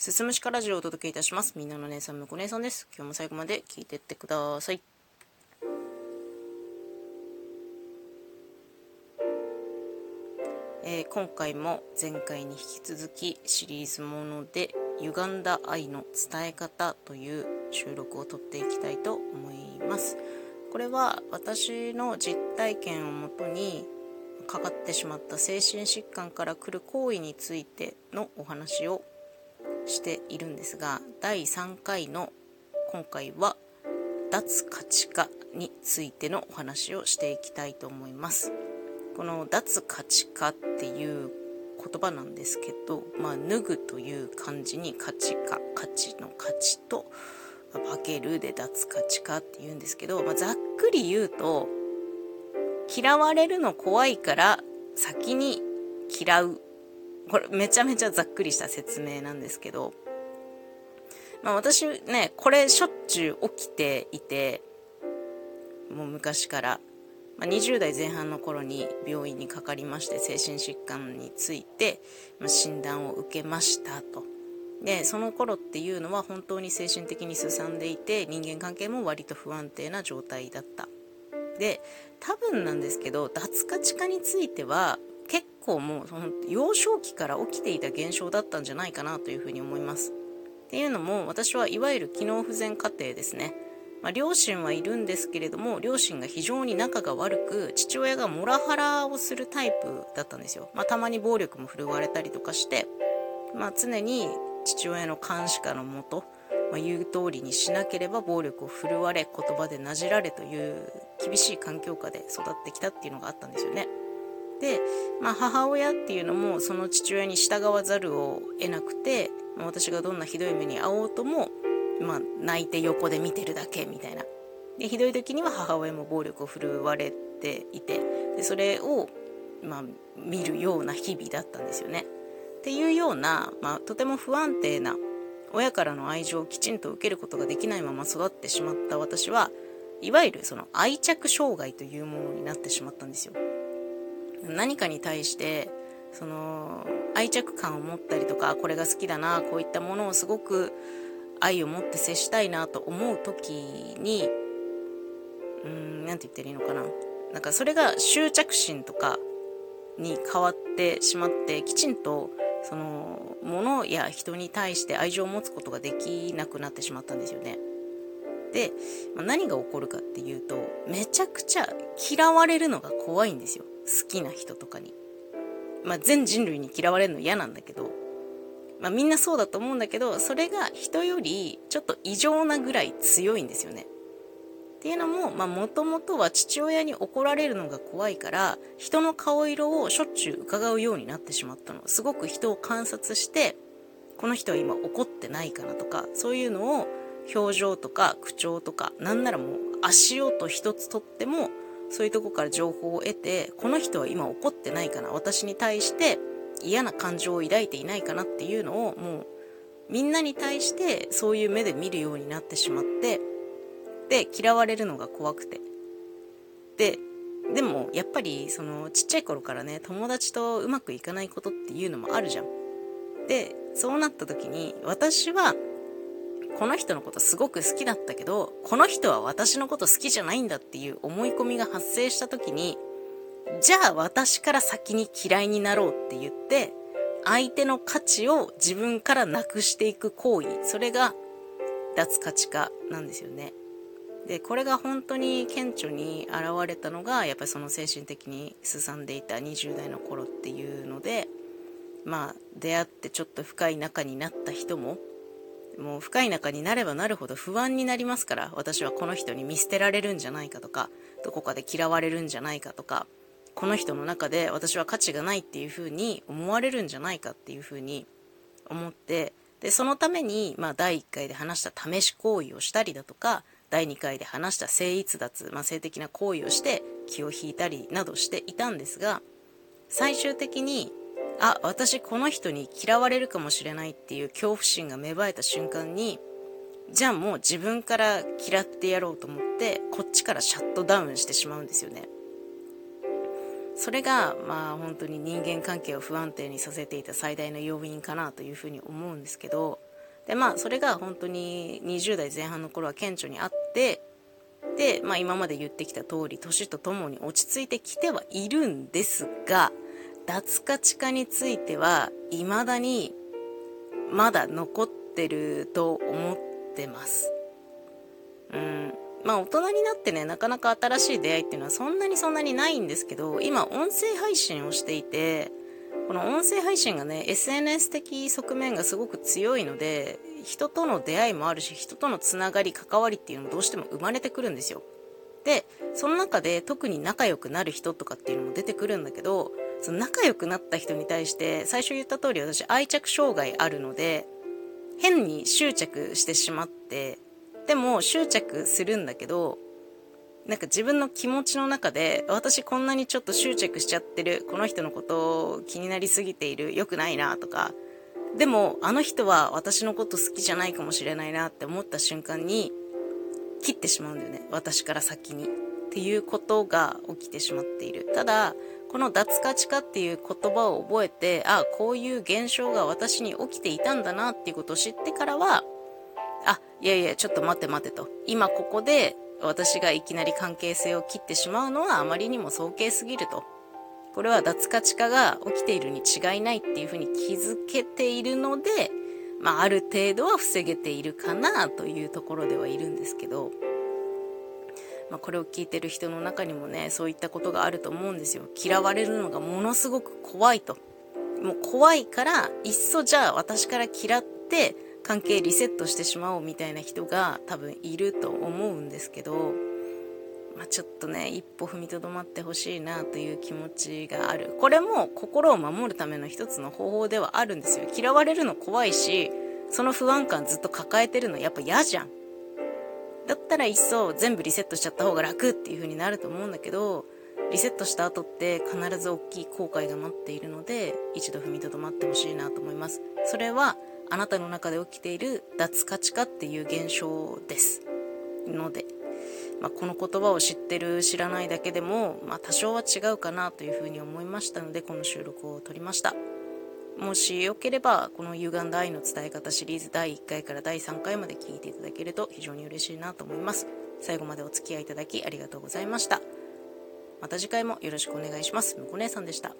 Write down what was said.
すすむしかラジオをお届けいたします。みんなの姉さん、むこ姉さんです。今日も最後まで聞いてってください。えー今回も前回に引き続きシリーズもので「歪んだ愛の伝え方」という収録を撮っていきたいと思います。これは私の実体験をもとにかかってしまった精神疾患から来る行為についてのお話をしているんですが第3回の今回は脱価値化についてのお話をしていきたいと思います。この脱価値化っていう言葉なんですけど、まあ、脱ぐという漢字に価値化価値の価値と化けるで脱価値化って言うんですけど、まあ、ざっくり言うと嫌われるの怖いから先に嫌うこれめちゃめちゃざっくりした説明なんですけど、まあ、私ねこれしょっちゅう起きていてもう昔から、まあ、20代前半の頃に病院にかかりまして精神疾患について、まあ、診断を受けましたと。でその頃っていうのは本当に精神的にすさんでいて人間関係も割と不安定な状態だったで多分なんですけど脱価値化については結構もうその幼少期から起きていた現象だったんじゃないかなというふうに思います。っていうのも私はいわゆる機能不全家庭ですね。まあ、両親はいるんですけれども両親が非常に仲が悪く父親がモラハラをするタイプだったんですよ、まあ、たまに暴力も振るわれたりとかして、まあ、常に父親の監視下のもと、まあ、言う通りにしなければ暴力を振るわれ言葉でなじられという厳しい環境下で育ってきたっていうのがあったんですよね。で、まあ、母親っていうのもその父親に従わざるを得なくて、ま、私がどんなひどい目に遭おうともまあ、泣いて横で見てるだけみたいなでひどい時には母親も暴力を振るわれていてでそれを、まあ、見るような日々だったんですよね。っていうような、まあ、とても不安定な親からの愛情をきちんと受けることができないまま育ってしまった私はいわゆるその愛着障害というものになってしまったんですよ。何かに対してその愛着感を持ったりとかこれが好きだなこういったものをすごく愛を持って接したいなと思う時にうん何て言ったらいいのかななんかそれが執着心とかに変わってしまってきちんとその物や人に対して愛情を持つことができなくなってしまったんですよね。で、まあ、何が起こるかっていうとめちゃくちゃ嫌われるのが怖いんですよ好きな人とかに。まあ、全人類に嫌われるの嫌なんだけどまあ、みんなそうだと思うんだけどそれが人よりちょっと異常なぐらい強いんですよね。っていうのももともとは父親に怒られるのが怖いから人の顔色をしょっちゅう伺うようになってしまったのすごく人を観察してこの人は今怒ってないかなとかそういうのを表情とか口調とかなんならもう足音一つとってもそういうとこから情報を得てこの人は今怒ってないかな私に対して嫌な感情を抱いていないかなっていうのをもうみんなに対してそういう目で見るようになってしまってで嫌われるのが怖くて。ででもやっぱりそのちっちゃい頃からね友達とうまくいかないことっていうのもあるじゃん。でそうなった時に私はこの人のことすごく好きだったけどこの人は私のこと好きじゃないんだっていう思い込みが発生した時にじゃあ私から先に嫌いになろうって言って相手の価値を自分からなくしていく行為。それが脱価値化なんですよね。でこれが本当に顕著に現れたのがやっぱりその精神的にすさんでいた20代の頃っていうのでまあ出会ってちょっと深い仲になった人ももう深い仲になればなるほど不安になりますから私はこの人に見捨てられるんじゃないかとかどこかで嫌われるんじゃないかとかこの人の中で私は価値がないっていうふうに思われるんじゃないかっていうふうに思ってでそのために、まあ、第1回で話した試し行為をしたりだとか第2回で話した性逸脱、まあ、性的な行為をして気を引いたりなどしていたんですが最終的にあ私この人に嫌われるかもしれないっていう恐怖心が芽生えた瞬間にじゃあもう自分から嫌ってやろうと思ってこっちからシャットダウンしてしまうんですよね。それがまあ本当に人間関係を不安定にさせていた最大の要因かなというふうに思うんですけどでまあそれが本当に20代前半の頃は顕著にあってで、まあ、今まで言ってきた通り年とともに落ち着いてきてはいるんですが脱価値化については未だにまだ残ってると思ってます。うんまあ大人になってねなかなか新しい出会いっていうのはそんなにそんなにないんですけど今音声配信をしていてこの音声配信がね SNS 的側面がすごく強いので人との出会いもあるし人とのつながり関わりっていうのもどうしても生まれてくるんですよでその中で特に仲良くなる人とかっていうのも出てくるんだけどその仲良くなった人に対して最初言った通り私愛着障害あるので変に執着してしまってでも執着するんだけどなんか自分の気持ちの中で私こんなにちょっと執着しちゃってるこの人のこと気になりすぎている良くないなとかでもあの人は私のこと好きじゃないかもしれないなって思った瞬間に切ってしまうんだよね。私から先に。っていうことが起きてしまっている。ただこの脱価値化っていう言葉を覚えてあこういう現象が私に起きていたんだなっていうことを知ってからはあいやいやちょっと待て待てと。今ここで私がいきなり関係性を切ってしまうのはあまりにも早計すぎると。これは脱価値化が起きているに違いないっていうふうに気づけているので、まあ、ある程度は防げているかなというところではいるんですけど、まあ、これを聞いてる人の中にもねそういったことがあると思うんですよ。嫌われるのがものすごく怖いと。もう怖いからいっそじゃあ私から嫌って関係リセットしてしまおうみたいな人が多分いると思うんですけど、まあ、ちょっとね一歩踏みとどまってほしいなという気持ちがある。これも心を守るための一つの方法ではあるんですよ。嫌われるの怖いしその不安感ずっと抱えてるのやっぱ嫌じゃん。だったらいっそ全部リセットしちゃった方が楽っていう風になると思うんだけどリセットした後って必ず大きい後悔が待っているので一度踏みとどまってほしいなと思います。それはあなたの中で起きている脱価値化っていう現象です。ので、まあ、この言葉を知ってる知らないだけでも、まあ、多少は違うかなというふうに思いましたのでこの収録を撮りました。もしよければこの歪んだ愛の伝え方シリーズ第1回から第3回まで聞いていただけると非常に嬉しいなと思います。最後までお付き合いいただきありがとうございました。また次回もよろしくお願いします。むこ姉さんでした。